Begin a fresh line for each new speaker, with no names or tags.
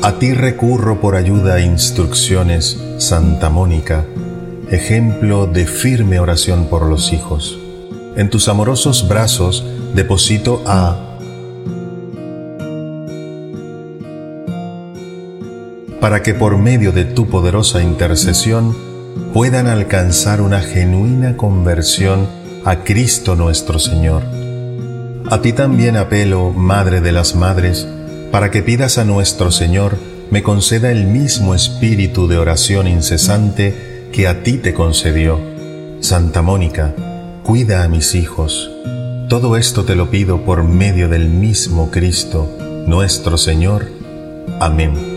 A ti recurro por ayuda e instrucciones, Santa Mónica, ejemplo de firme oración por los hijos. En tus amorosos brazos deposito a para que por medio de tu poderosa intercesión puedan alcanzar una genuina conversión a Cristo nuestro Señor. A ti también apelo, Madre de las Madres, para que pidas a nuestro Señor me conceda el mismo espíritu de oración incesante que a ti te concedió. Santa Mónica, cuida a mis hijos. Todo esto te lo pido por medio del mismo Cristo, nuestro Señor. Amén.